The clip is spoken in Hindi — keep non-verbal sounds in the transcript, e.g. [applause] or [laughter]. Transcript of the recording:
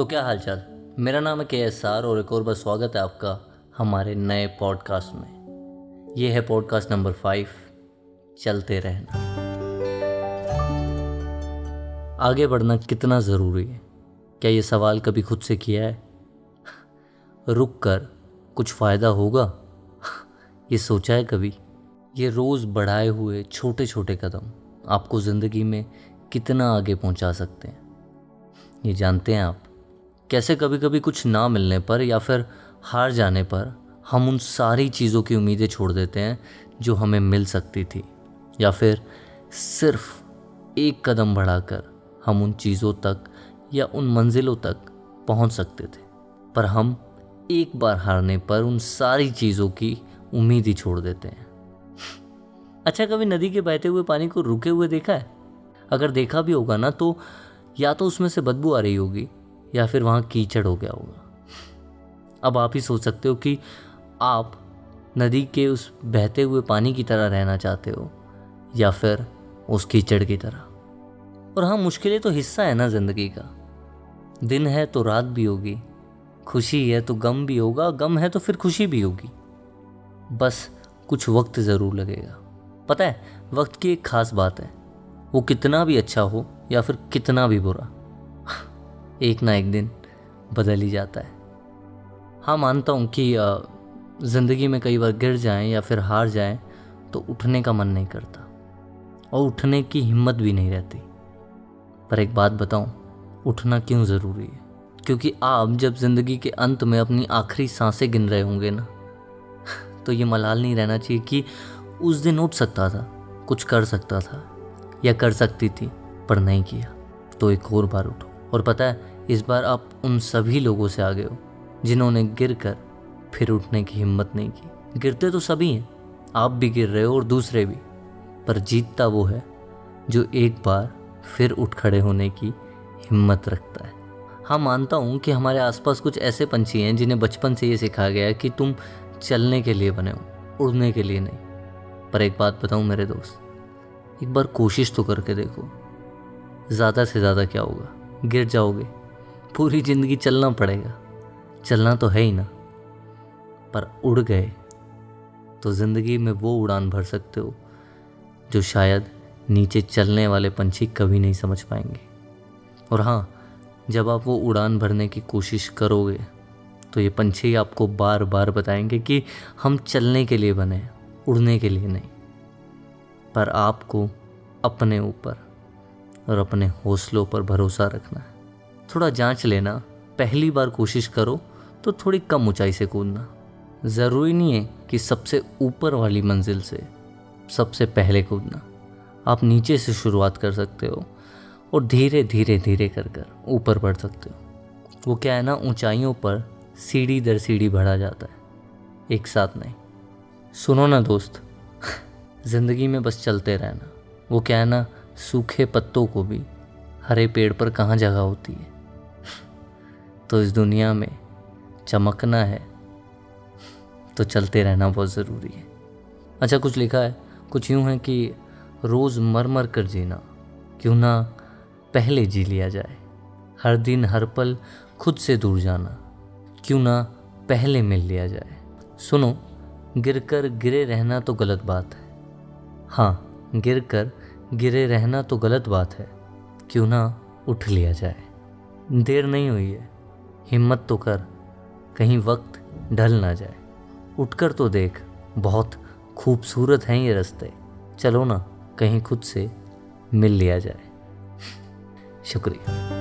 तो क्या हालचाल? मेरा नाम है के एस आर और एक और बार स्वागत है आपका हमारे नए पॉडकास्ट में। ये है पॉडकास्ट नंबर फाइव, चलते रहना। आगे बढ़ना कितना ज़रूरी है? क्या ये सवाल कभी खुद से किया है? रुक कर कुछ फ़ायदा होगा? ये सोचा है कभी? ये रोज़ बढ़ाए हुए छोटे छोटे कदम आपको ज़िंदगी में कितना आगे पहुँचा सकते हैं? ये जानते हैं आप कैसे कभी कभी कुछ ना मिलने पर या फिर हार जाने पर हम उन सारी चीज़ों की उम्मीदें छोड़ देते हैं जो हमें मिल सकती थी। या फिर सिर्फ़ एक कदम बढ़ाकर हम उन चीज़ों तक या उन मंजिलों तक पहुँच सकते थे। पर हम एक बार हारने पर उन सारी चीज़ों की उम्मीद ही छोड़ देते हैं। अच्छा कभी नदी के बहते हुए पानी को रुके हुए देखा है? अगर देखा भी होगा ना तो या तो उसमें से बदबू आ रही होगी या फिर वहाँ कीचड़ हो गया होगा। अब आप ही सोच सकते हो कि आप नदी के उस बहते हुए पानी की तरह रहना चाहते हो, या फिर उस कीचड़ की तरह। और हाँ मुश्किलें तो हिस्सा है ना ज़िंदगी का। दिन है तो रात भी होगी, खुशी है तो गम भी होगा, गम है तो फिर खुशी भी होगी। बस कुछ वक्त ज़रूर लगेगा। पता है, वक्त की एक ख़ास बात है, वो कितना भी अच्छा हो या फिर कितना भी बुरा। एक ना एक दिन बदल ही जाता है। हाँ मानता हूँ कि ज़िंदगी में कई बार गिर जाएँ या फिर हार जाएँ तो उठने का मन नहीं करता और उठने की हिम्मत भी नहीं रहती। पर एक बात बताऊँ, उठना क्यों ज़रूरी है? क्योंकि आप जब ज़िंदगी के अंत में अपनी आखिरी साँसें गिन रहे होंगे ना [laughs] तो ये मलाल नहीं रहना चाहिए कि उस दिन उठ सकता था, कुछ कर सकता था या कर सकती थी, पर नहीं किया। तो एक और बार उठो। और पता है, इस बार आप उन सभी लोगों से आगे हो, जिन्होंने गिर कर फिर उठने की हिम्मत नहीं की। गिरते तो सभी हैं, आप भी गिर रहे हो और दूसरे भी। पर जीतता वो है, जो एक बार फिर उठ खड़े होने की हिम्मत रखता है। हाँ मानता हूँ कि हमारे आसपास कुछ ऐसे पंछी हैं, जिन्हें बचपन से ये सिखाया गया कि तुम चलने के लिए बने हो, उड़ने के लिए नहीं। पर एक बात बताऊँ मेरे दोस्त, एक बार कोशिश तो करके देखो, ज़्यादा से ज़्यादा क्या होगा? गिर जाओगे। पूरी ज़िंदगी चलना पड़ेगा। चलना तो है ही ना। पर उड़ गए तो ज़िंदगी में वो उड़ान भर सकते हो, जो शायद नीचे चलने वाले पंछी कभी नहीं समझ पाएँगे। और हाँ जब आप वो उड़ान भरने की कोशिश करोगे तो ये पंछी आपको बार बार बताएँगे कि हम चलने के लिए बने उड़ने के लिए नहीं। पर आपको अपने ऊपर और अपने हौसलों पर भरोसा रखना। थोड़ा जाँच लेना, पहली बार कोशिश करो तो थोड़ी कम ऊंचाई से कूदना। ज़रूरी नहीं है कि सबसे ऊपर वाली मंजिल से सबसे पहले कूदना। आप नीचे से शुरुआत कर सकते हो और धीरे धीरे धीरे कर कर ऊपर बढ़ सकते हो। वो क्या है ना, ऊंचाइयों पर सीढ़ी दर सीढ़ी बढ़ा जाता है। एक साथ नहीं। सुनो ना दोस्त, [laughs] ज़िंदगी में बस चलते रहना। वो क्या है ना सूखे पत्तों को भी हरे पेड़ पर कहाँ जगह होती है? तो इस दुनिया में चमकना है तो चलते रहना बहुत ज़रूरी है। अच्छा कुछ लिखा है, कुछ यूँ है कि रोज़ मर मर कर जीना, क्यों ना पहले जी लिया जाए। हर दिन हर पल खुद से दूर जाना, क्यों ना पहले मिल लिया जाए। सुनो गिर कर गिरे रहना तो गलत बात है। हाँ गिर कर गिरे रहना तो गलत बात है, क्यों ना उठ लिया जाए। देर नहीं हुई है, हिम्मत तो कर, कहीं वक्त ढल ना जाए। उठकर तो देख, बहुत खूबसूरत हैं ये रास्ते, चलो ना कहीं खुद से मिल लिया जाए। [laughs] शुक्रिया।